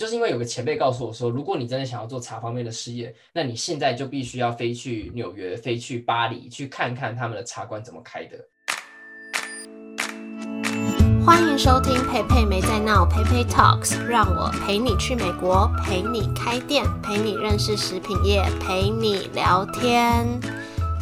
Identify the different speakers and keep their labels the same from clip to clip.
Speaker 1: 就是因为有个前辈告诉我说，如果你真的想要做茶方面的事业，那你现在就必须要飞去纽约、飞去巴黎，去看看他们的茶馆怎么开的。
Speaker 2: 欢迎收听佩佩没在闹，佩佩 Talks，让我陪你去美国，陪你开店，陪你认识食品业，陪你聊天。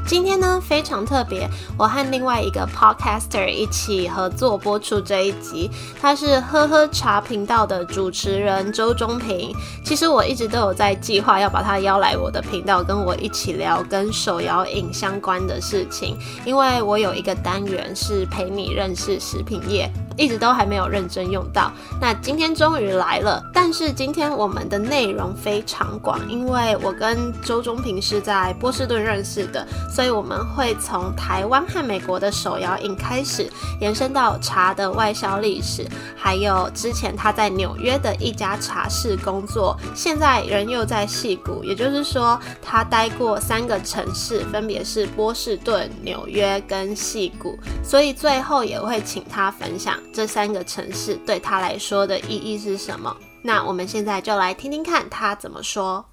Speaker 2: 今天呢非常特别，我和另外一个 podcaster 一起合作播出这一集。他是喝喝茶频道的主持人周中平。其实我一直都有在计划要把他邀来我的频道，跟我一起聊跟手摇饮相关的事情。因为我有一个单元是陪你认识食品业。一直都还没有认真用到，那今天终于来了。但是今天我们的内容非常广，因为我跟周中平是在波士顿认识的，所以我们会从台湾和美国的手摇饮开始，延伸到茶的外销历史，还有之前他在纽约的一家茶室工作，现在人又在戏谷，也就是说他待过三个城市，分别是波士顿、纽约跟戏谷，所以最后也会请他分享。这三个城市对他来说的意义是什么？那我们现在就来听听看他怎么说。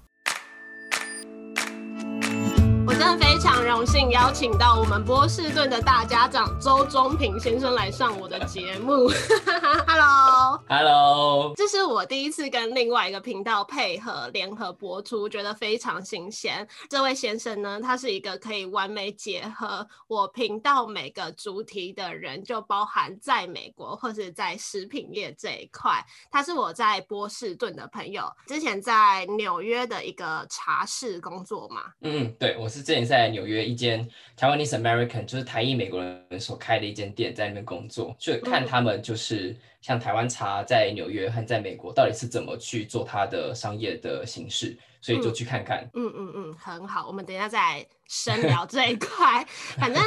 Speaker 2: 我真的非常荣幸邀请到我们波士顿的大家长周中平先生来上我的节目。
Speaker 1: Hello，Hello，
Speaker 2: 这是我第一次跟另外一个频道配合联合播出，觉得非常新鲜。这位先生呢，他是一个可以完美结合我频道每个主题的人，就包含在美国或是在食品业这一块。他是我在波士顿的朋友，之前在纽约的一个茶室工作嘛。
Speaker 1: 嗯嗯，对，我是。之前在纽约一间 Taiwanese American，就是台裔美国人所开的一间店，在那边工作，就看他们就是像台湾茶在纽约和在美国到底是怎么去做它的商业的形式。所以就去看看。
Speaker 2: 嗯嗯嗯，很好。我们等一下再深聊这一块。反正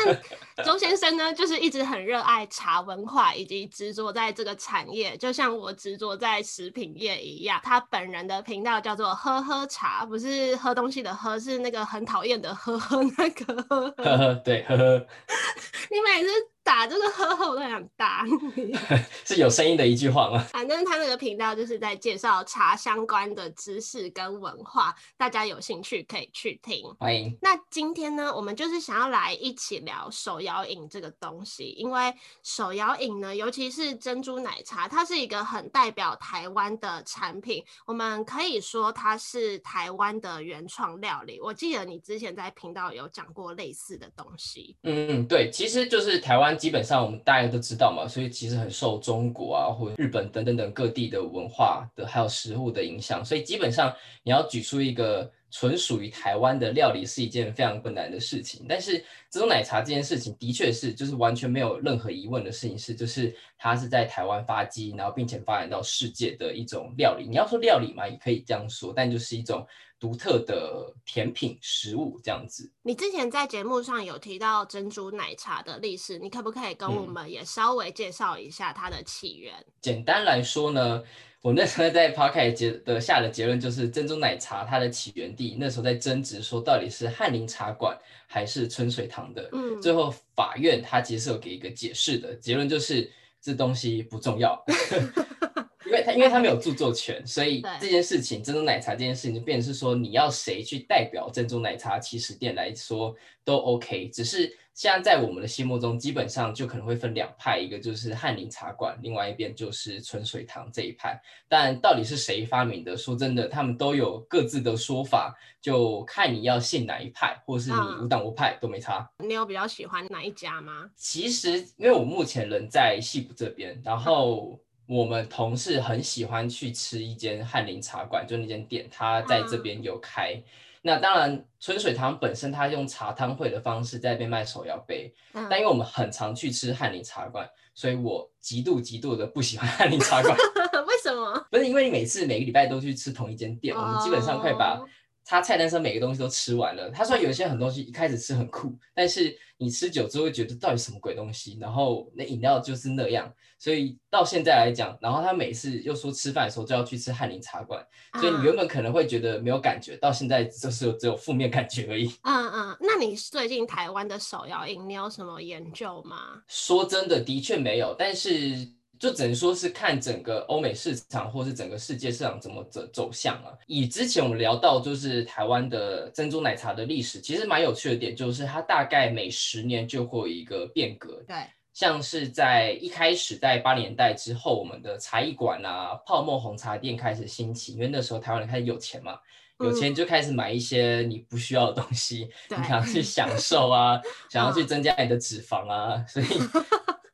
Speaker 2: 周先生呢，就是一直很热爱茶文化，以及执着在这个产业，就像我执着在食品业一样。他本人的频道叫做“喝喝茶”，不是喝东西的喝，是那个很讨厌的喝喝那个喝
Speaker 1: 喝。对，喝喝。
Speaker 2: 你每次。打这个呵呵，我都想打你。
Speaker 1: 是有声音的一句话吗？
Speaker 2: 反正他那个频道就是在介绍茶相关的知识跟文化，大家有兴趣可以去听。
Speaker 1: 欢迎。
Speaker 2: 那今天呢，我们就是想要来一起聊手摇饮这个东西，因为手摇饮呢，尤其是珍珠奶茶，它是一个很代表台湾的产品。我们可以说它是台湾的原创料理。我记得你之前在频道有讲过类似的东西。
Speaker 1: 嗯嗯，对，其实就是台湾。基本上我们大家都知道嘛，所以其实很受中国啊或日本等等等各地的文化的还有食物的影响，所以基本上你要举出一个纯属于台湾的料理是一件非常困难的事情。但是这种奶茶这件事情的确是就是完全没有任何疑问的事情，是就是它是在台湾发迹，然后并且发展到世界的一种料理。你要说料理嘛，也可以这样说，但就是一种。独特的甜品食物这样子。
Speaker 2: 你之前在节目上有提到珍珠奶茶的历史，你可不可以跟我们也稍微介绍一下它的起源？
Speaker 1: 简单来说呢，我那时候在 podcast 结的下的结论就是珍珠奶茶它的起源地那时候在争执说到底是翰林茶馆还是春水堂的。嗯，最后法院他其实有给一个解释的结论就是这东西不重要。因为他因为他没有著作权，所以这件事情珍珠奶茶这件事情就变成是说你要谁去代表珍珠奶茶起始店来说都 OK，只是现在在我们的心目中基本上就可能会分两派，一个就是翰林茶馆，另外一边就是纯水堂这一派。但到底是谁发明的？说真的，他们都有各自的说法，就看你要信哪一派，或是你无党无派都没差。
Speaker 2: 你有比较喜欢哪一家吗？
Speaker 1: 其实因为我目前人在西部这边，然后。我们同事很喜欢去吃一间翰林茶馆，就那间店，他在这边有开。那当然，春水堂本身他用茶汤会的方式在那边卖手摇杯，但因为我们很常去吃翰林茶馆，所以我极度极度的不喜欢翰林茶馆。
Speaker 2: 为什么？
Speaker 1: 不是因为你每次每个礼拜都去吃同一间店，我们基本上快把。他菜单上每个东西都吃完了。他说有一些很多东西一开始吃很酷，但是你吃久之后会觉得到底什么鬼东西。然后那饮料就是那样，所以到现在来讲，然后他每次又说吃饭的时候就要去吃翰林茶馆，所以你原本可能会觉得没有感觉，到现在就是只有负面感觉而已。
Speaker 2: 嗯嗯，那你最近台湾的手摇饮，你有什么研究吗？
Speaker 1: 说真的，的确没有，但是。就只能说是看整个欧美市场或是整个世界市场怎么走走向啊。以之前我们聊到就是台湾的珍珠奶茶的历史，其实蛮有趣的点就是它大概每十年就会有一个变革。
Speaker 2: 对。
Speaker 1: 像是在一开始在八零年代之后，我们的茶艺馆啊、泡沫红茶店开始兴起，因为那时候台湾人开始有钱嘛，有钱就开始买一些你不需要的东西，你想要去享受啊，想要去增加你的脂肪啊，所以，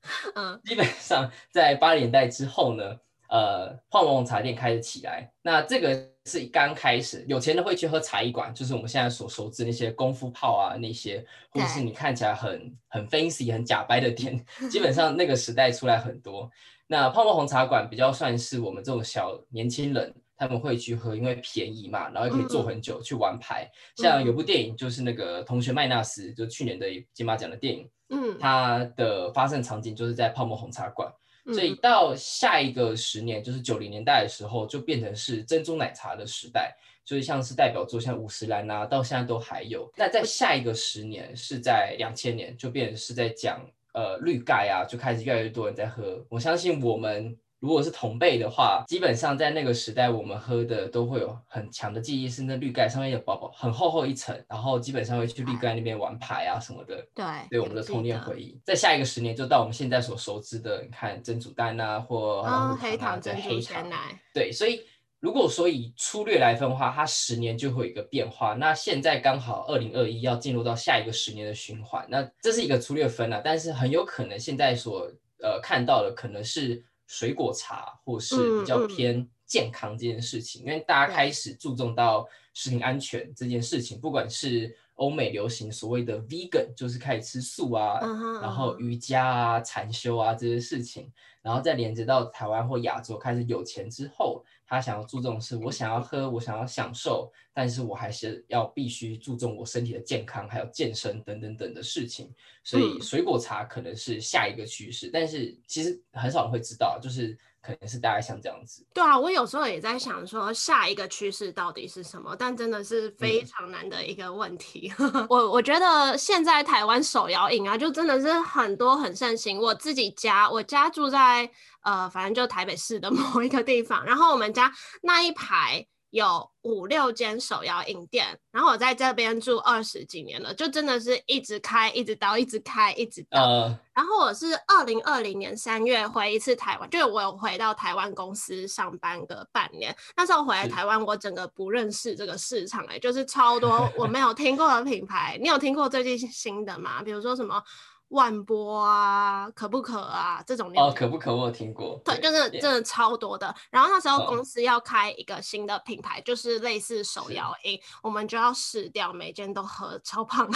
Speaker 1: 嗯，基本上在八零年代之后呢。呃，泡沫红茶店开始起来，那这个是刚开始，有钱的会去喝茶艺馆，就是我们现在所熟知那些功夫泡啊，那些，或者是你看起来很很 fancy、很假白的店，基本上那个时代出来很多。那泡沫红茶馆比较算是我们这种小年轻人他们会去喝，因为便宜嘛，然后也可以坐很久去玩牌。像有部电影就是那个《同学麦纳斯》，就去年的金马奖的电影，嗯，它的发生场景就是在泡沫红茶馆。所以到下一个十年，就是九零年代的时候，就变成是珍珠奶茶的时代，就是像是代表作像五十岚啊，到现在都还有。那在下一个十年，是在两千年，就变成是在讲呃绿盖啊，就开始越来越多人在喝。我相信我们。如果是同辈的话，基本上在那个时代，我们喝的都会有很强的记忆，是那绿盖上面有薄薄很厚厚一层，然后基本上会去绿盖那边玩牌啊什么的。
Speaker 2: 对，
Speaker 1: 对我们的童年回忆。在下一个十年，就到我们现在所熟知的，你看珍珠蛋啊，或
Speaker 2: 黑糖珍珠鲜奶。
Speaker 1: 对，所以如果说以粗略来分的话，它十年就会有一个变化。那现在刚好二零二一要进入到下一个十年的循环，那这是一个粗略分啊，但是很有可能现在所呃看到的可能是。水果茶，或是比较偏健康这件事情，因为大家开始注重到食品安全这件事情，不管是欧美流行所谓的 vegan，就是开始吃素啊，然后瑜伽啊、禅修啊这些事情，然后再连接到台湾或亚洲开始有钱之后。他想要注重是，我想要喝，我想要享受，但是我还是要必须注重我身体的健康，还有健身等等等的事情。所以水果茶可能是下一个趋势，但是其实很少人会知道，就是可能是大概像这样子。
Speaker 2: 对啊，我有时候也在想说下一个趋势到底是什么，但真的是非常难的一个问题。我我觉得现在台湾手摇饮啊，就真的是很多很盛行。我自己家，我家住在。呃，反正就台北市的某一个地方，然后我们家那一排有五六间手摇饮店，然后我在这边住二十几年了，就真的是一直开，一直到，一直开，一直倒。然后我是二零二零年三月回一次台湾，就是我有回到台湾公司上班个半年，那时候回来台湾，我整个不认识这个市场，哎，就是超多我没有听过的品牌，你有听过最近新的吗？比如说什么？万波啊，可不可啊？这种
Speaker 1: 哦，可不可我有听过。
Speaker 2: 对，就是真的超多的。然后那时候公司要开一个新的品牌，就是类似手摇饮，我们就要试掉，每间都喝超胖。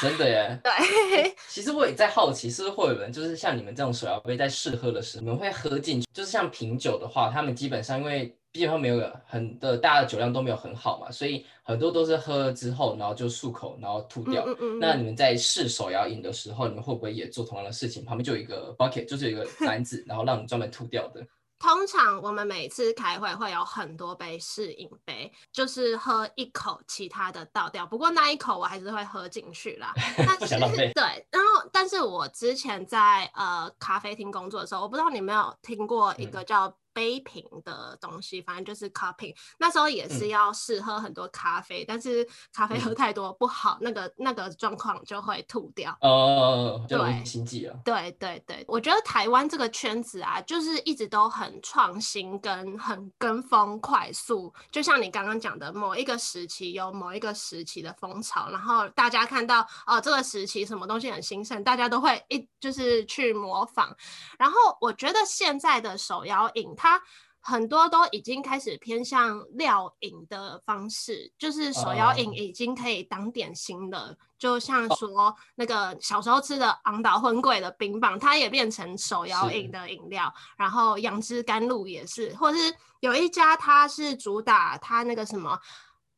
Speaker 1: 真的耶。
Speaker 2: 对。
Speaker 1: 其实我也在好奇，是不是会有人就是像你们这种手摇杯在试喝的时候，你们会喝进去？就是像品酒的话，他们基本上因为。基本上没有很的大家的酒量都没有很好嘛，所以很多都是喝了之后，然后就漱口，然后吐掉。那你们在试手摇饮的时候，你们会不会也做同样的事情？旁边就有一个 bucket，就是有一个 篮子，然后让你专门吐掉的。
Speaker 2: 通常我们每次开会会有很多杯试饮杯，就是喝一口，其他的倒掉。不过那一口我还是会喝进去啦。
Speaker 1: 不想浪费。
Speaker 2: 对，然后但是我之前在呃咖啡厅工作的时候，我不知道你有没有听过一个叫。杯瓶的东西，反正就是 cupping。那时候也是要试喝很多咖啡，但是咖啡喝太多不好，那个那个状况就会吐掉。
Speaker 1: 哦，对，心悸了。
Speaker 2: 对对对，我觉得台湾这个圈子啊，就是一直都很创新跟很跟风快速。就像你刚刚讲的，某一个时期有某一个时期的风潮，然后大家看到哦这个时期什么东西很兴盛，大家都会一就是去模仿。然后我觉得现在的手摇饮它它很多都已经开始偏向料饮的方式，就是手摇饮已经可以当点心了。就像说那个小时候吃的昂岛荤贵的冰棒，它也变成手摇饮的饮料。然后杨枝甘露也是，或是有一家它是主打它那个什么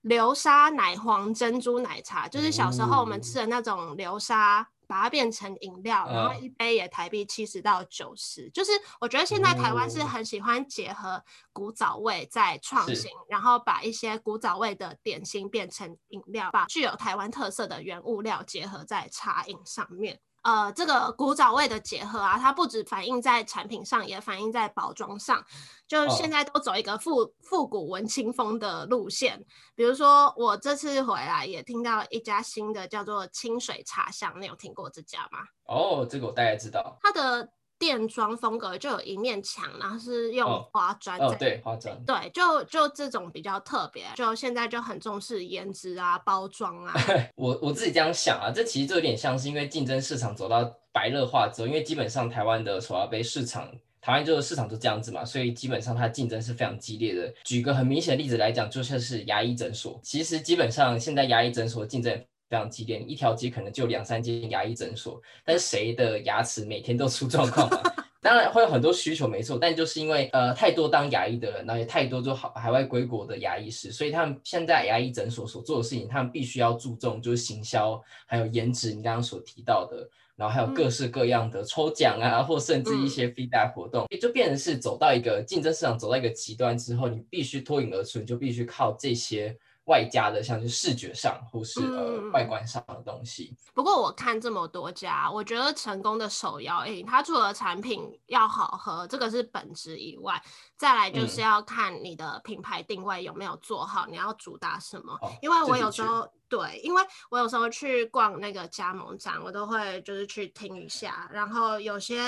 Speaker 2: 流沙奶黄珍珠奶茶，就是小时候我们吃的那种流沙。把它变成饮料，然后一杯也台币七十到九十。就是我觉得现在台湾是很喜欢结合古早味在创新，然后把一些古早味的点心变成饮料，把具有台湾特色的原物料结合在茶饮上面。呃，这个古早味的结合啊，它不止反映在产品上，也反映在包装上。就现在都走一个复复古文青风的路线。比如说，我这次回来也听到一家新的叫做清水茶香，你有听过这家吗？
Speaker 1: 哦，这个我大概知道。
Speaker 2: 它的店装风格就有一面墙，然后是用花砖。哦，
Speaker 1: 对，花砖。
Speaker 2: 对，就就这种比较特别。就现在就很重视颜值啊，包装啊。
Speaker 1: 我我自己这样想啊，这其实就有点像是因为竞争市场走到白热化之后，因为基本上台湾的手摇杯市场，台湾就是市场就这样子嘛，所以基本上它竞争是非常激烈的。举个很明显的例子来讲，就像是牙医诊所，其实基本上现在牙医诊所竞争。非常激烈，一条街可能就两三间牙医诊所，但是谁的牙齿每天都出状况嘛？当然会有很多需求，没错，但就是因为呃太多当牙医的人，然后也太多做海海外归国的牙医师，所以他们现在牙医诊所所做的事情，他们必须要注重就是行销，还有颜值，你刚刚所提到的，然后还有各式各样的抽奖啊，或甚至一些 feedback 活动，就变成是走到一个竞争市场，走到一个极端之后，你必须脱颖而出，你就必须靠这些。外加的像是视觉上或是呃外观上的东西。
Speaker 2: 不过我看这么多家，我觉得成功的手摇饮，它除了产品要好喝，这个是本质以外，再来就是要看你的品牌定位有没有做好，你要主打什么。因为我有时候对，因为我有时候去逛那个加盟展，我都会就是去听一下，然后有些。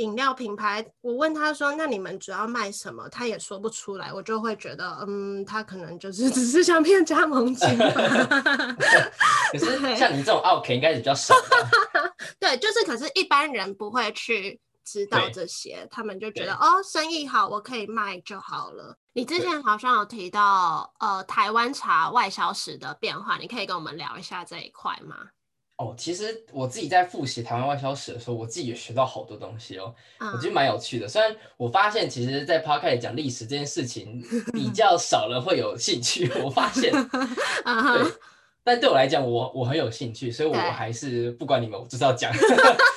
Speaker 2: 饮料品牌，我问他说：“那你们主要卖什么？”他也说不出来，我就会觉得，嗯，他可能就是只是想骗加盟金。
Speaker 1: 可是像你这种 OK 应该比较少。
Speaker 2: 对，就是，可是一般人不会去知道这些，他们就觉得哦，生意好，我可以卖就好了。你之前好像有提到，呃，台湾茶外销史的变化，你可以跟我们聊一下这一块吗？
Speaker 1: 哦，其实我自己在复习台湾外销史的时候，我自己也学到好多东西哦，我觉得蛮有趣的。虽然我发现，其实，在 p o c a 讲历史这件事情 比较少人会有兴趣，我发现，对，但对我来讲，我我很有兴趣，所以我还是不管你们，我就是要讲。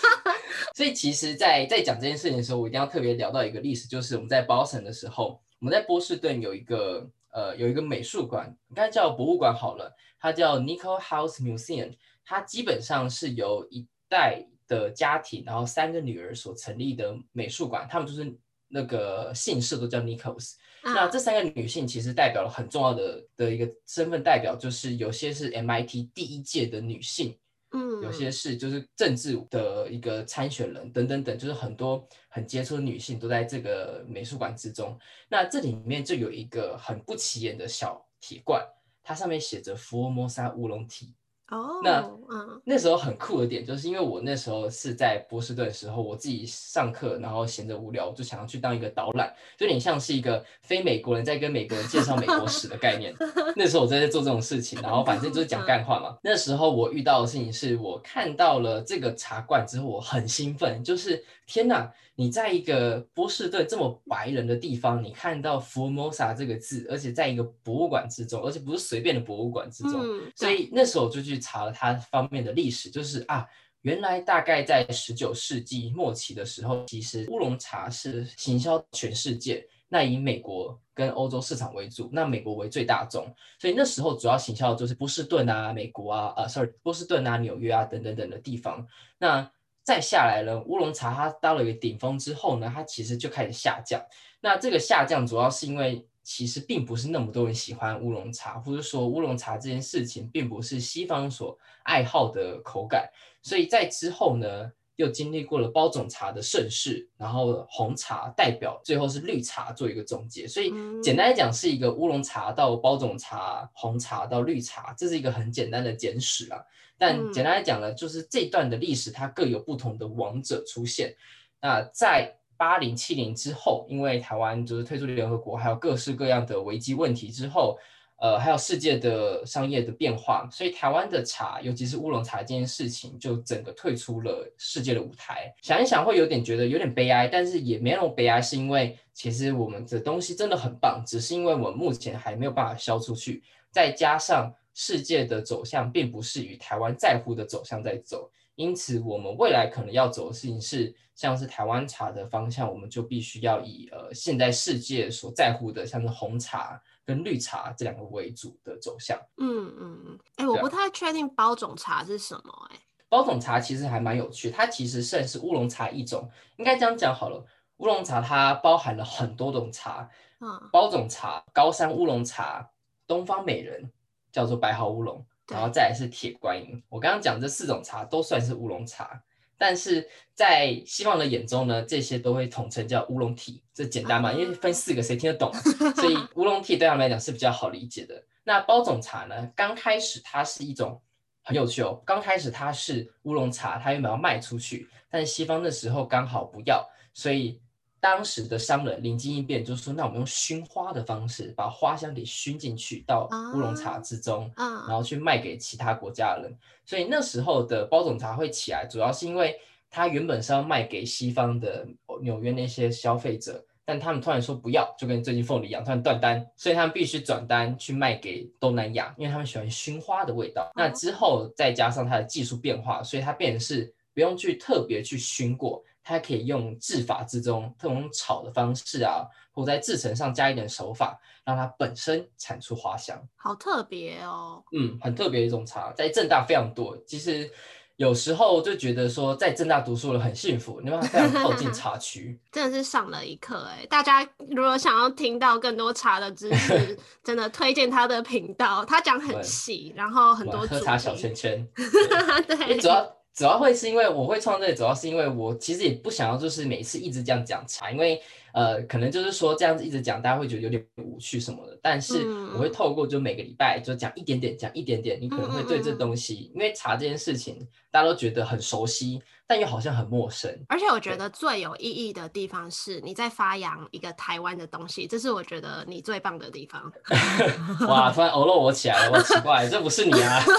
Speaker 1: 所以其实，在在讲这件事情的时候，我一定要特别聊到一个历史，就是我们在 Boston 的时候，我们在波士顿有一个呃有一个美术馆，应该叫博物馆好了，它叫 Nickel House Museum。它基本上是由一代的家庭，然后三个女儿所成立的美术馆，他们就是那个姓氏都叫 Nichols。那这三个女性其实代表了很重要的的一个身份代表，就是有些是 MIT 第一届的女性，嗯，有些是就是政治的一个参选人等等等，就是很多很杰出的女性都在这个美术馆之中。那这里面就有一个很不起眼的小铁罐，它上面写着福尔摩沙乌龙体。
Speaker 2: 哦，
Speaker 1: 那嗯，那时候很酷的点，就是因为我那时候是在波士顿的时候，我自己上课，然后闲着无聊，我就想要去当一个导览，就有点像是一个非美国人在跟美国人介绍美国史的概念。那时候我在做这种事情，然后反正就是讲干话嘛。那时候我遇到的事情是我看到了这个茶罐之后，我很兴奋，就是天哪！你在一个波士顿这么白人的地方，你看到 Formosa 这个字，而且在一个博物馆之中，而且不是随便的博物馆之中，所以那时候我就去去查了它方面的历史，就是啊，原来大概在十九世纪末期的时候，其实乌龙茶是行销全世界，那以美国跟欧洲市场为主，那美国为最大宗，所以那时候主要行销的就是波士顿啊、美国啊、呃，sorry，波士顿啊、纽约啊等等等的地方，那。再下来了，乌龙茶它到了一个顶峰之后呢，它其实就开始下降。那这个下降主要是因为其实并不是那么多人喜欢乌龙茶，或者说乌龙茶这件事情并不是西方所爱好的口感。所以在之后呢，又经历过了包种茶的盛世，然后红茶代表，最后是绿茶做一个总结。所以简单来讲，是一个乌龙茶到包种茶、红茶到绿茶，这是一个很简单的简史啊。但简单来讲呢，就是这段的历史它各有不同的王者出现。那在八零七零之后，因为台湾就是退出联合国，还有各式各样的危机问题之后，呃，还有世界的商业的变化，所以台湾的茶，尤其是乌龙茶这件事情，就整个退出了世界的舞台。想一想会有点觉得有点悲哀，但是也没那么悲哀，是因为其实我们的东西真的很棒，只是因为我们目前还没有办法销出去，再加上。世界的走向并不是与台湾在乎的走向在走，因此我们未来可能要走的事情是，像是台湾茶的方向，我们就必须要以呃现在世界所在乎的，像是红茶跟绿茶这两个为主的走向。
Speaker 2: 嗯嗯嗯，哎，我不太确定包种茶是什么，哎，
Speaker 1: 包种茶其实还蛮有趣，它其实算是乌龙茶一种，应该这样讲好了。乌龙茶它包含了很多种茶，嗯，包种茶、高山乌龙茶、东方美人叫做白毫乌龙，然后再来是铁观音。我刚刚讲这四种茶都算是乌龙茶，但是在西方的眼中呢，这些都会统称叫乌龙 tea，这简单嘛，因为分四个，谁听得懂？所以 乌龙 tea 对他们来讲是比较好理解的。那包种茶呢，刚开始它是一种很有趣哦，刚开始它是乌龙茶，它原本要卖出去，但是西方那时候刚好不要，所以。当时的商人灵机一变，就说：“那我们用熏花的方式，把花香给熏进去到乌龙茶之中，然后去卖给其他国家的人。所以那时候的包种茶会起来，主要是因为它原本是要卖给西方的纽约那些消费者，但他们突然说不要，就跟最近凤梨一样，突然断单，所以他们必须转单去卖给东南亚，因为他们喜欢熏花的味道。那之后再加上它的技术变化，所以它变成是不用去特别去熏过。”它可以用制法之中，这种炒的方式啊，或在制成上加一点手法，让它本身产出花香，
Speaker 2: 好特别哦。
Speaker 1: 嗯，很特别一种茶，在正大非常多。其实有时候就觉得说，在正大读书了很幸福，因为非常靠近茶区，
Speaker 2: 真的是上了一课哎。大家如果想要听到更多茶的知识，真的推荐他的频道，他讲很细，然后很多
Speaker 1: 喝茶小圈圈，
Speaker 2: 对，
Speaker 1: 主要。主要会是因为我会创这里，主要是因为我其实也不想要就是每次一直这样讲茶，因为呃可能就是说这样子一直讲，大家会觉得有点无趣什么的。但是我会透过就每个礼拜就讲一点点，讲一点点，你可能会对这东西，因为茶这件事情大家都觉得很熟悉，但又好像很陌生。
Speaker 2: 而且我觉得最有意义的地方是你在发扬一个台湾的东西，这是我觉得你最棒的地方。
Speaker 1: 哇，突然偶了我起来了，我奇怪，这不是你啊。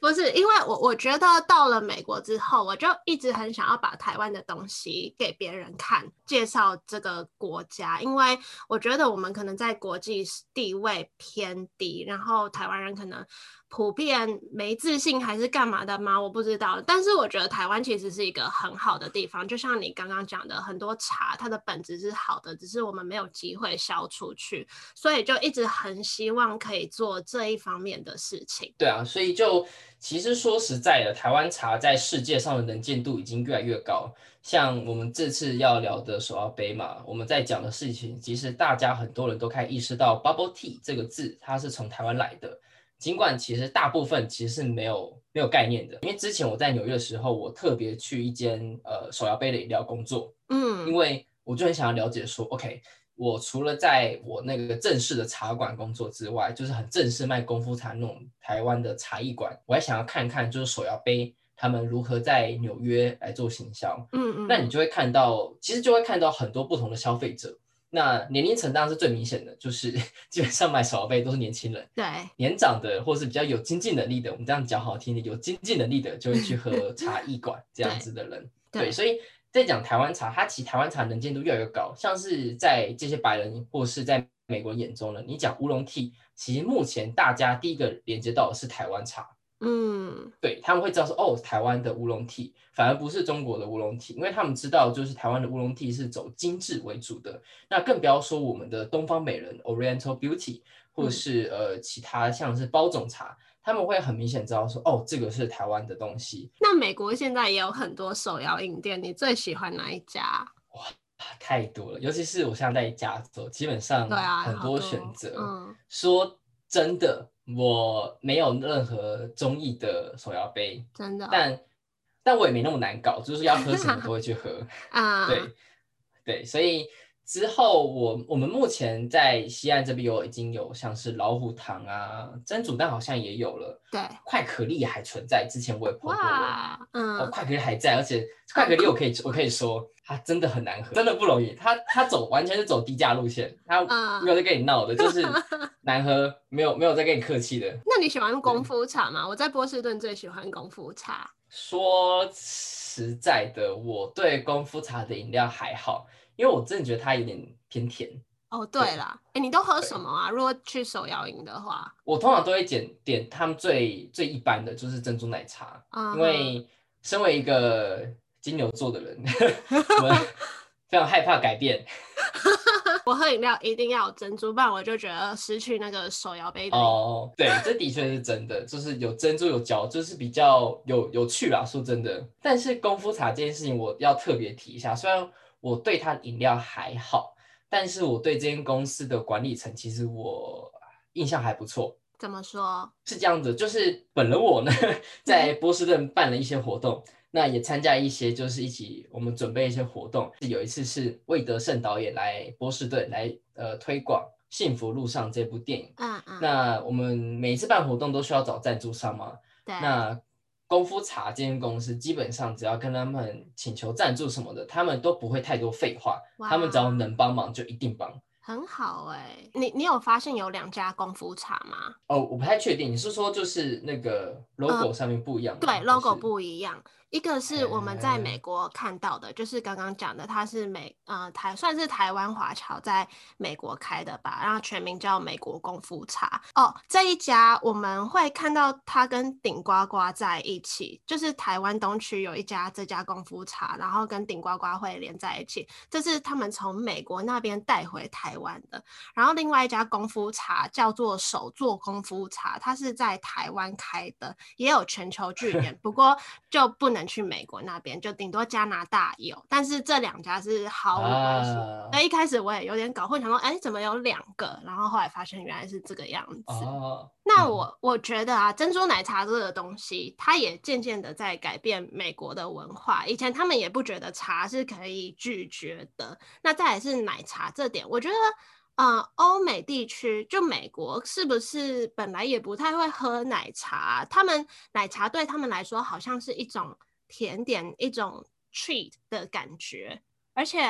Speaker 2: 不是，因为我我觉得到了美国之后，我就一直很想要把台湾的东西给别人看，介绍这个国家，因为我觉得我们可能在国际地位偏低，然后台湾人可能。普遍没自信还是干嘛的吗？我不知道。但是我觉得台湾其实是一个很好的地方，就像你刚刚讲的，很多茶它的本质是好的，只是我们没有机会销出去，所以就一直很希望可以做这一方面的事情。
Speaker 1: 对啊，所以就其实说实在的，台湾茶在世界上的能见度已经越来越高。像我们这次要聊的手摇杯嘛，我们在讲的事情，其实大家很多人都开始意识到 “bubble tea” 这个字，它是从台湾来的。尽管其实大部分其实是没有没有概念的，因为之前我在纽约的时候，我特别去一间呃手摇杯的饮料工作，嗯，因为我就很想要了解说，OK，我除了在我那个正式的茶馆工作之外，就是很正式卖功夫茶那种台湾的茶艺馆，我还想要看看就是手摇杯他们如何在纽约来做行销，嗯嗯，那你就会看到，其实就会看到很多不同的消费者。那年龄层当然是最明显的，就是 基本上买手摇杯都是年轻人，
Speaker 2: 对，
Speaker 1: 年长的或是比较有经济能力的，我们这样讲好听的，有经济能力的就会去喝 茶艺馆这样子的人，对，所以在讲台湾茶，它其实台湾茶能见度越来越高，像是在这些白人或是在美国眼中呢，你讲乌龙 tea，其实目前大家第一个连接到的是台湾茶。嗯，对，他们会知道说，哦，台湾的乌龙 tea 反而不是中国的乌龙 tea，因为他们知道就是台湾的乌龙 tea 是走精致为主的。那更不要说我们的东方美人 Oriental Beauty，或是呃其他像是包种茶，他们会很明显知道说，哦，这个是台湾的东西。
Speaker 2: 那美国现在也有很多手摇饮店，你最喜欢哪一家？
Speaker 1: 哇，太多了，尤其是我现在在加州，基本上很多选择。嗯，说真的。我没有任何中意的手摇杯，
Speaker 2: 真的，
Speaker 1: 但但我也没那么难搞，就是要喝什么都会去喝。啊，对。对，所以。之后，我我们目前在西岸这边有已经有像是老虎糖啊，真煮蛋好像也有了，
Speaker 2: 对，
Speaker 1: 快可丽还存在，之前我也碰过嗯，快可丽还在，而且快可丽我可以我可以说它真的很难喝，真的不容易，它它走完全是走低价路线，它没有在跟你闹的，就是难喝，没有没有在跟你客气的。
Speaker 2: 那你喜欢功夫茶吗？我在波士顿最喜欢功夫茶。
Speaker 1: 说实在的，我对功夫茶的饮料还好。因为我真的觉得它有点偏甜
Speaker 2: 哦。对啦，哎，你都喝什么啊？如果去手摇饮的话，
Speaker 1: 我通常都会点点他们最最一般的就是珍珠奶茶。因为身为一个金牛座的人，我们 非常害怕改变。
Speaker 2: 我喝饮料一定要有珍珠，不然我就觉得失去那个手摇杯的。
Speaker 1: 哦，对，这的确是真的，就是有珍珠有嚼，就是比较有有趣啦。说真的，但是功夫茶这件事情，我要特别提一下。虽然我对它饮料还好，但是我对这间公司的管理层其实我印象还不错。
Speaker 2: 怎么说？
Speaker 1: 是这样子，就是本人我呢，在波士顿办了一些活动。那也参加一些，就是一起我们准备一些活动。有一次是魏德胜导演来波士顿来呃推广《幸福路上》这部电影。嗯嗯。那我们每一次办活动都需要找赞助商嘛？
Speaker 2: 对。
Speaker 1: 那功夫茶这间公司基本上只要跟他们请求赞助什么的，他们都不会太多废话。他们只要能帮忙就一定帮。
Speaker 2: 很好哎，你你有发现有两家功夫茶吗？
Speaker 1: 哦，我不太确定，你是说就是那个 logo 上面不一样？
Speaker 2: 对，logo 不一样。一个是我们在美国看到的，就是刚刚讲的，它是美呃台算是台湾华侨在美国开的吧，然后全名叫美国功夫茶。哦，这一家我们会看到它跟顶呱呱在一起，就是台湾东区有一家这家功夫茶，然后跟顶呱呱会连在一起，这是他们从美国那边带回台湾的。然后另外一家功夫茶叫做手做功夫茶，它是在台湾开的，也有全球据点，不过就不能。去美国那边就顶多加拿大有，但是这两家是毫无关系。那一开始我也有点搞混，想说，哎，怎么有两个？然后后来发现原来是这个样子。那我我觉得啊，珍珠奶茶这个东西，它也渐渐的在改变美国的文化。以前他们也不觉得茶是可以拒绝的。那再来是奶茶这点，我觉得。呃，欧美地区就美国是不是本来也不太会喝奶茶？他们奶茶对他们来说好像是一种甜点，一种 treat 的感觉。而且，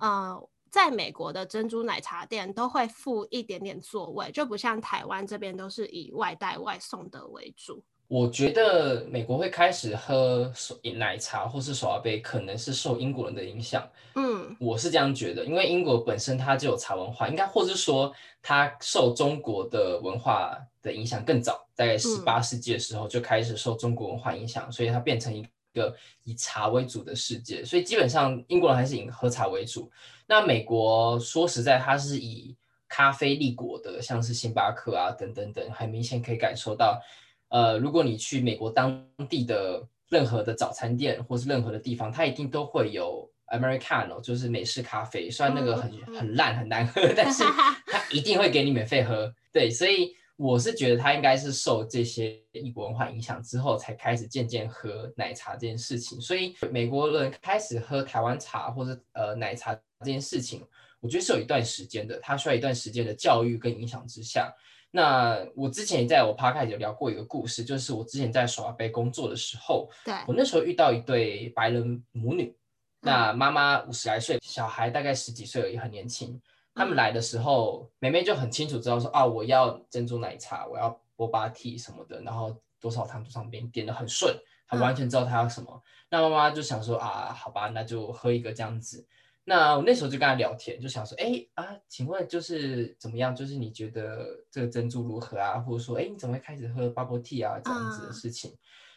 Speaker 2: 呃，在美国的珍珠奶茶店都会附一点点座位，就不像台湾这边都是以外带外送的为主。
Speaker 1: 我觉得美国会开始喝手奶茶或是手摇杯，可能是受英国人的影响。嗯，我是这样觉得，因为英国本身它就有茶文化，应该或是说它受中国的文化的影响更早，大概十八世纪的时候就开始受中国文化影响，所以它变成一个以茶为主的世界。所以基本上英国人还是以喝茶为主。那美国说实在，它是以咖啡立国的，像是星巴克啊等等等，很明显可以感受到。呃，如果你去美国当地的任何的早餐店，或是任何的地方，它一定都会有 Americano，就是美式咖啡。虽然那个很很烂很难喝，但是它一定会给你免费喝。对，所以我是觉得他应该是受这些异国文化影响之后，才开始渐渐喝奶茶这件事情。所以美国人开始喝台湾茶或者呃奶茶这件事情，我觉得是有一段时间的，他需要一段时间的教育跟影响之下。那我之前也在我 podcast 有聊过一个故事，就是我之前在手摇杯工作的时候，
Speaker 2: 对
Speaker 1: 我那时候遇到一对白人母女，那妈妈五十来岁，小孩大概十几岁而已，很年轻。他们来的时候，妹妹就很清楚知道说啊，我要珍珠奶茶，我要波霸 tea 什么的，然后多少糖多少冰，点的很顺，她完全知道她要什么。那妈妈就想说啊，好吧，那就喝一个这样子。那我那时候就跟他聊天，就想说，哎啊，请问就是怎么样？就是你觉得这个珍珠如何啊？或者说，哎，你怎么会开始喝 bubble tea 啊？这样子的事情。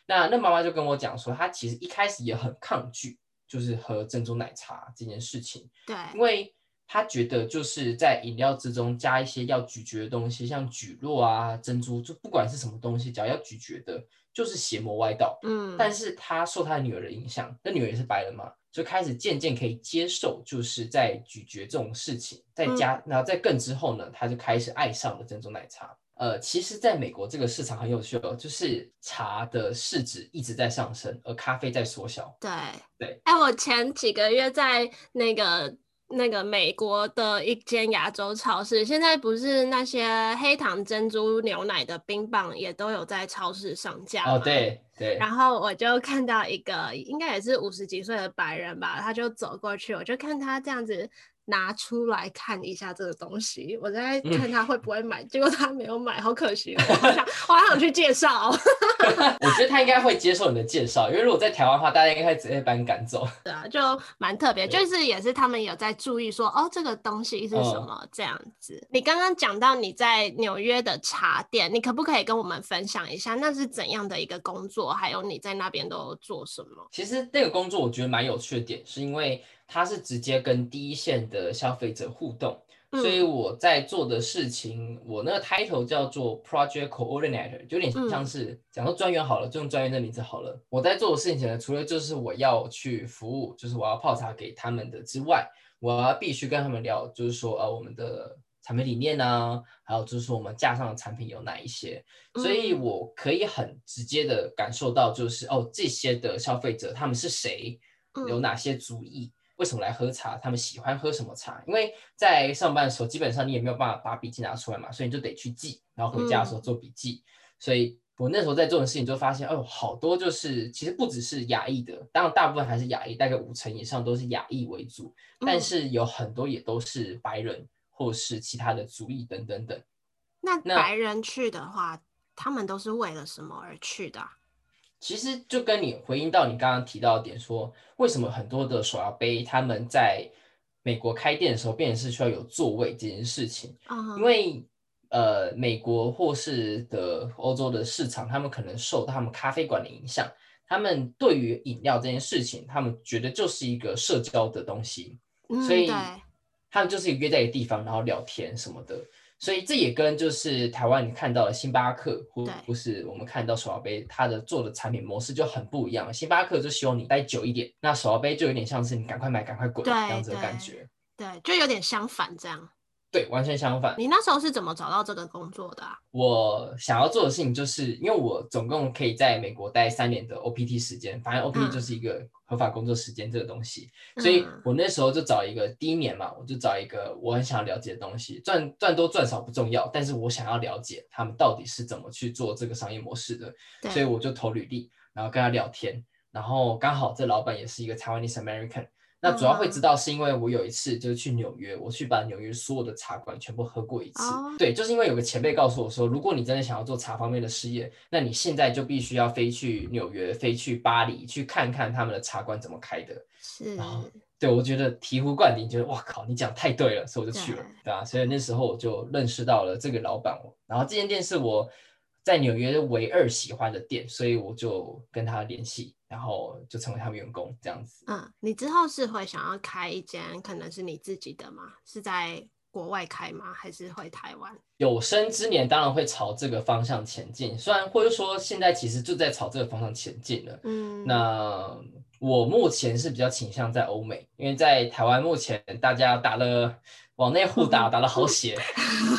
Speaker 1: 那那妈妈就跟我讲说，她其实一开始也很抗拒，就是喝珍珠奶茶这件事情。
Speaker 2: 对，
Speaker 1: 因为她觉得就是在饮料之中加一些要咀嚼的东西，像蒟蒻啊、珍珠，就不管是什么东西，只要要咀嚼的，就是邪魔歪道。嗯。但是他受她女儿的影响，那女儿也是白人嘛。就开始渐渐可以接受，就是在咀嚼这种事情，在加，然后在更之后呢，他就开始爱上了珍珠奶茶。呃，其实，在美国这个市场很有趣哦，就是茶的市值一直在上升，而咖啡在缩小。
Speaker 2: 对
Speaker 1: 对，
Speaker 2: 哎，我前几个月在那个。那个美国的一间亚洲超市，现在不是那些黑糖珍珠牛奶的冰棒也都有在超市上架
Speaker 1: 哦，对对。
Speaker 2: 然后我就看到一个，应该也是五十几岁的白人吧，他就走过去，我就看他这样子。拿出来看一下这个东西，我在看他会不会买，结果他没有买，好可惜。我好想，我好想去介绍。
Speaker 1: 我觉得他应该会接受你的介绍，因为如果在台湾的话，大家应该会直接把你赶走。
Speaker 2: 对啊，就蛮特别，就是也是他们有在注意说，哦，这个东西是什么这样子。你刚刚讲到你在纽约的茶店，你可不可以跟我们分享一下，那是怎样的一个工作？还有你在那边都做什么？
Speaker 1: 其实那个工作我觉得蛮有趣的点，是因为。它是直接跟第一线的消费者互动。所以我在做的事情，我那个 title 叫做 project coordinator，就有点像是讲到专员好了，就用专员的名字好了。我在做的事情呢，除了就是我要去服务，就是我要泡茶给他们的之外，我要必须跟他们聊，就是说呃我们的产品理念呢，还有就是说我们架上的产品有哪一些。所以我可以很直接的感受到，就是哦这些的消费者他们是谁，有哪些主意。为什么来喝茶？他们喜欢喝什么茶？因为在上班的时候，基本上你也没有办法把笔记拿出来嘛，所以你就得去记，然后回家的时候做笔记。所以我那时候在做的事情，就发现哦，好多就是其实不只是亚裔的，当然大部分还是亚裔，大概五成以上都是亚裔为主，但是有很多也都是白人或是其他的族裔等等等。
Speaker 2: 那白人去的话，他们都是为了什么而去的？
Speaker 1: 其实就跟你回应到你刚刚提到的点，说为什么很多的手摇杯他们在美国开店的时候，变成是需要有座位这件事情。因为呃，美国或是的欧洲的市场，他们可能受到他们咖啡馆的影响，他们对于饮料这件事情，他们觉得就是一个社交的东西，所以他们就是约在一个地方，然后聊天什么的。所以这也跟就是台湾你看到的星巴克，或不是我们看到手摇杯，它的做的产品模式就很不一样。星巴克就希望你待久一点，那手摇杯就有点像是你赶快买赶快滚这样子的感觉，
Speaker 2: 对，就有点相反这样。
Speaker 1: 对，完全相反。
Speaker 2: 你那时候是怎么找到这个工作的？
Speaker 1: 我想要做的事情就是，因为我总共可以在美国待三年的 OPT 时间，反正 OPT 就是一个合法工作时间这个东西，所以我那时候就找一个第一年嘛，我就找一个我很想要了解的东西，赚赚多赚少不重要，但是我想要了解他们到底是怎么去做这个商业模式的，所以我就投履历，然后跟他聊天，然后刚好这老板也是一个 Taiwanese American。那主要会知道，是因为我有一次就是去纽约，我去把纽约所有的茶馆全部喝过一次。对，就是因为有个前辈告诉我说，如果你真的想要做茶方面的事业，那你现在就必须要飞去纽约、飞去巴黎，去看看他们的茶馆怎么开的。
Speaker 2: 是，然后
Speaker 1: 对我觉得醍醐灌顶，觉得哇靠，你讲太对了，所以我就去了，对吧？所以那时候我就认识到了这个老板，然后这间店是我在纽约唯二喜欢的店，所以我就跟他联系。然后就成为他们员工这样子。
Speaker 2: 嗯，你之后是会想要开一间可能是你自己的吗？是在国外开吗？还是回台湾？
Speaker 1: 有生之年当然会朝这个方向前进，虽然或者说现在其实就在朝这个方向前进了。嗯，那我目前是比较倾向在欧美，因为在台湾目前大家打了往内互打，打的好血，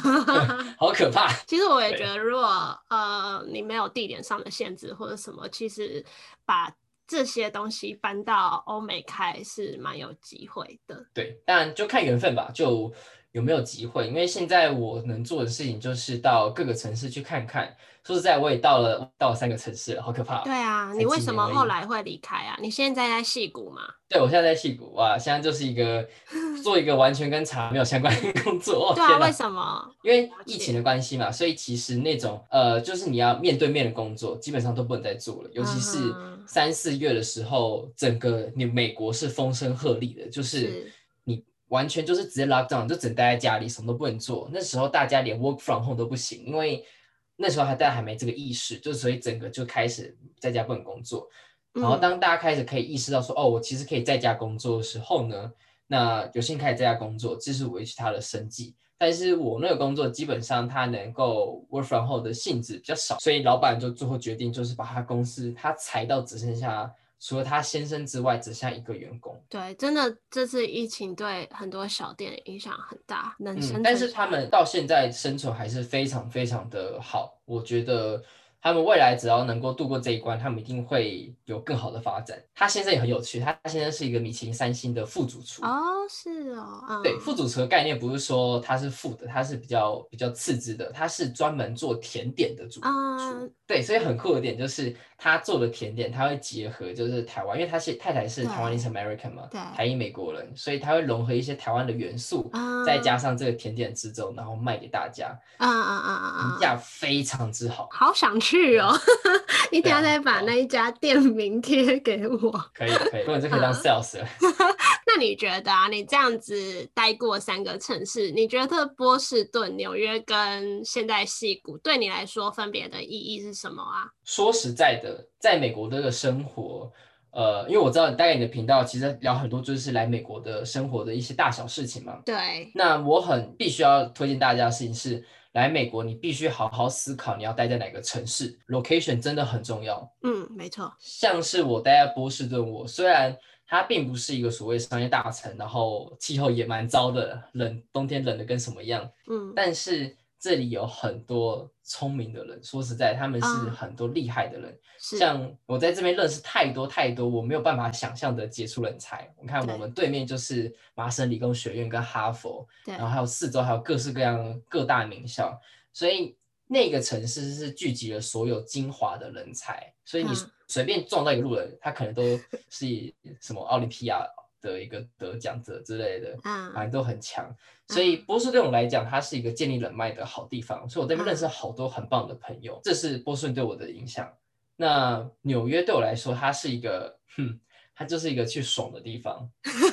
Speaker 1: 好可怕。
Speaker 2: 其实我也觉得，如果呃你没有地点上的限制或者什么，其实把这些东西搬到欧美开是蛮有机会的，
Speaker 1: 对，但就看缘分吧，就有没有机会。因为现在我能做的事情就是到各个城市去看看。说实在，我也到了到了三个城市了，好可怕。
Speaker 2: 对啊，你为什么后来会离开啊？你现在在戏谷吗？
Speaker 1: 对，我现在在戏谷哇，现在就是一个 做一个完全跟茶没有相关的工作。
Speaker 2: 对啊，为什么？
Speaker 1: 因为疫情的关系嘛，所以其实那种呃，就是你要面对面的工作，基本上都不能再做了。尤其是三四月的时候，整个你美国是风声鹤唳的，就是你完全就是直接 lock down，就只能待在家里，什么都不能做。那时候大家连 work from home 都不行，因为。那时候还大家还没这个意识，就所以整个就开始在家不能工作。然后当大家开始可以意识到说，哦，我其实可以在家工作的时候呢，那有幸开始在家工作，这是维持他的生计。但是我那个工作基本上他能够 work from home 的性质比较少，所以老板就最后决定就是把他公司他裁到只剩下。除了他先生之外，只剩下一个员工。
Speaker 2: 对，真的这次疫情对很多小店影响很大，能生存。
Speaker 1: 但是他们到现在生存还是非常非常的好，我觉得。他们未来只要能够度过这一关，他们一定会有更好的发展。他先生也很有趣，他先生是一个米其林三星的副主厨。
Speaker 2: 哦，是哦，
Speaker 1: 对，副主厨的概念不是说他是副的，他是比较比较次之的，他是专门做甜点的主厨。对，所以很酷的点就是他做的甜点，他会结合就是台湾，因为他是太太是台湾 is American 嘛，台裔美国人，所以他会融合一些台湾的元素，再加上这个甜点之中，然后卖给大家。啊啊啊啊啊！评价非常之好，
Speaker 2: 好想去。去哦，你等下再把那一家店名贴给我。
Speaker 1: 可以可以，不然就可以当 sales 了。
Speaker 2: 那你觉得啊，你这样子待过三个城市，你觉得波士顿、纽约跟现在西谷对你来说分别的意义是什么啊？
Speaker 1: 说实在的，在美国的生活，呃，因为我知道大概你的频道其实聊很多就是来美国的生活的一些大小事情嘛。
Speaker 2: 对。
Speaker 1: 那我很必须要推荐大家的事情是，来美国你必须好好思考你要待在哪个城市，location 真的很重要。
Speaker 2: 嗯，没错。
Speaker 1: 像是我待在波士顿，我虽然它并不是一个所谓商业大城，然后气候也蛮糟的，冷，冬天冷的跟什么一样。嗯，但是。这里有很多聪明的人，说实在，他们是很多厉害的人。像我在这边认识太多太多，我没有办法想象的杰出人才。你看我们对面就是麻省理工学院跟哈佛，然后还有四周还有各式各样各大名校，所以那个城市是聚集了所有精华的人才。所以你随便撞到一个路人，他可能都是什么奥林匹亚。的一个得奖者之类的，嗯，反正都很强，所以波士顿来讲，它是一个建立人脉的好地方，所以我这边认识好多很棒的朋友，这是波士顿对我的影响。那纽约对我来说，它是一个，哼，它就是一个去爽的地方。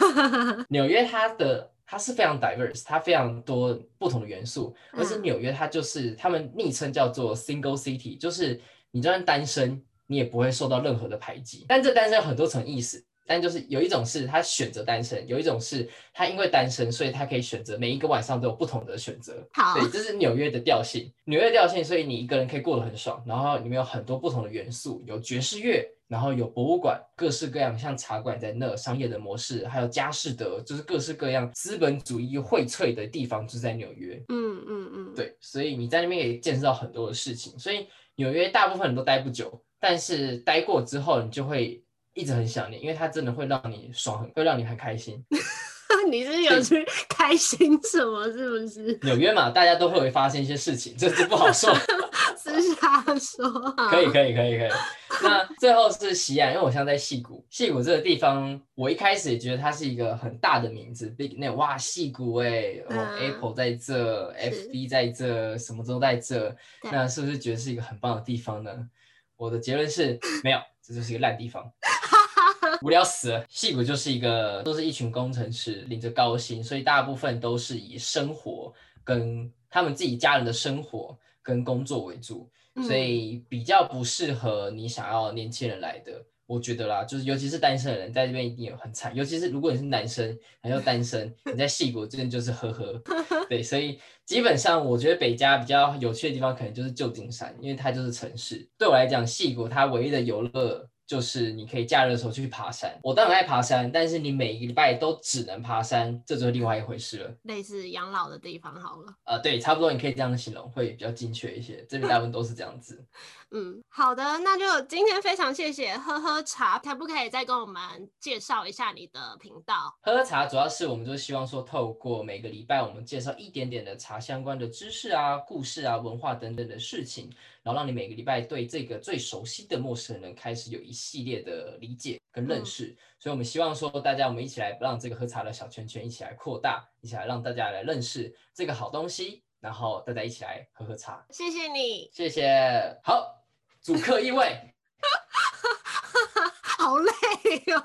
Speaker 1: 纽约它的它是非常 diverse，它非常多不同的元素，而且纽约它就是他们昵称叫做 single city，就是你就算单身，你也不会受到任何的排挤。但这单身有很多层意思。但就是有一种是他选择单身，有一种是他因为单身，所以他可以选择每一个晚上都有不同的选择。
Speaker 2: 好，
Speaker 1: 对，这是纽约的调性，纽约调性，所以你一个人可以过得很爽。然后里面有很多不同的元素，有爵士乐，然后有博物馆，各式各样像茶馆在那，商业的模式，还有佳士得，就是各式各样资本主义荟萃的地方就在纽约。嗯嗯嗯，对，所以你在那边也见识到很多的事情。所以纽约大部分人都待不久，但是待过之后，你就会。一直很想念，因为它真的会让你爽，会让你很开心。
Speaker 2: 你是有去开心什么？是不是？
Speaker 1: 纽约嘛，大家都会发生一些事情，这是不好说。
Speaker 2: 私下说。
Speaker 1: 可以，可以，可以，可以。那最后是西安，因为我现在在戏谷。戏谷这个地方，我一开始也觉得它是一个很大的名字，big name。哇，戏谷哎，Apple 在这，FB 在这，什么都在这，那是不是觉得是一个很棒的地方呢？我的结论是没有，这就是一个烂地方。无聊死了，戏骨就是一个都是一群工程师领着高薪，所以大部分都是以生活跟他们自己家人的生活跟工作为主，所以比较不适合你想要年轻人来的。我觉得啦，就是尤其是单身的人在这边一定有很惨，尤其是如果你是男生还要单身，你在戏骨真的就是呵呵。对，所以基本上我觉得北加比较有趣的地方可能就是旧金山，因为它就是城市。对我来讲，戏谷它唯一的游乐。就是你可以假日的时候去爬山，我当然爱爬山，但是你每一个礼拜都只能爬山，这就是另外一回事了。
Speaker 2: 类似养老的地方好了。
Speaker 1: 呃，对，差不多，你可以这样形容，会比较精确一些。这边大部分都是这样子。
Speaker 2: 嗯，好的，那就今天非常谢谢喝喝茶，可不可以再跟我们介绍一下你的频道？
Speaker 1: 喝喝茶主要是我们就希望说，透过每个礼拜我们介绍一点点的茶相关的知识啊、故事啊、文化等等的事情。然后让你每个礼拜对这个最熟悉的陌生人开始有一系列的理解跟认识，所以我们希望说大家我们一起来让这个喝茶的小圈圈一起来扩大，一起来让大家来认识这个好东西，然后大家一起来喝喝茶。
Speaker 2: 谢谢你，
Speaker 1: 谢谢。好，主客意味，
Speaker 2: 好累哟。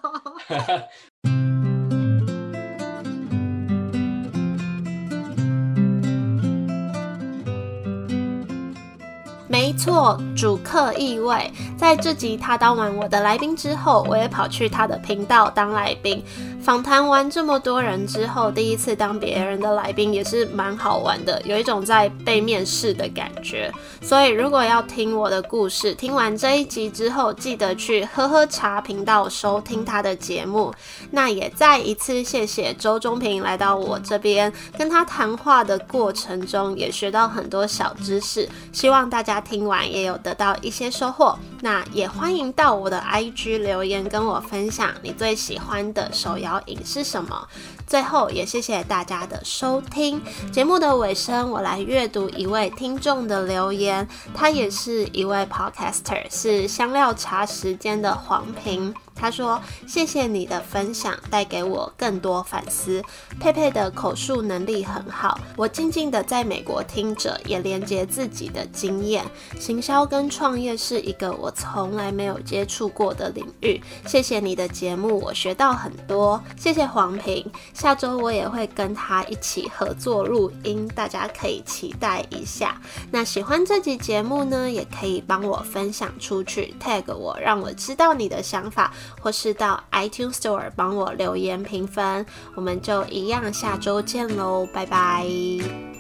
Speaker 2: 没错，主客意味。在这集他当完我的来宾之后，我也跑去他的频道当来宾。访谈完这么多人之后，第一次当别人的来宾也是蛮好玩的，有一种在被面试的感觉。所以如果要听我的故事，听完这一集之后，记得去喝喝茶频道收听他的节目。那也再一次谢谢周中平来到我这边，跟他谈话的过程中也学到很多小知识，希望大家听完也有得到一些收获。那也欢迎到我的 IG 留言跟我分享你最喜欢的手摇。饮是什么？最后也谢谢大家的收听。节目的尾声，我来阅读一位听众的留言，他也是一位 podcaster，是香料茶时间的黄平。他说：“谢谢你的分享，带给我更多反思。佩佩的口述能力很好，我静静的在美国听着，也连接自己的经验。行销跟创业是一个我从来没有接触过的领域。谢谢你的节目，我学到很多。谢谢黄平，下周我也会跟他一起合作录音，大家可以期待一下。那喜欢这集节目呢，也可以帮我分享出去，tag 我，让我知道你的想法。”或是到 iTunes Store 帮我留言评分。我们就一样，下周见喽，拜拜。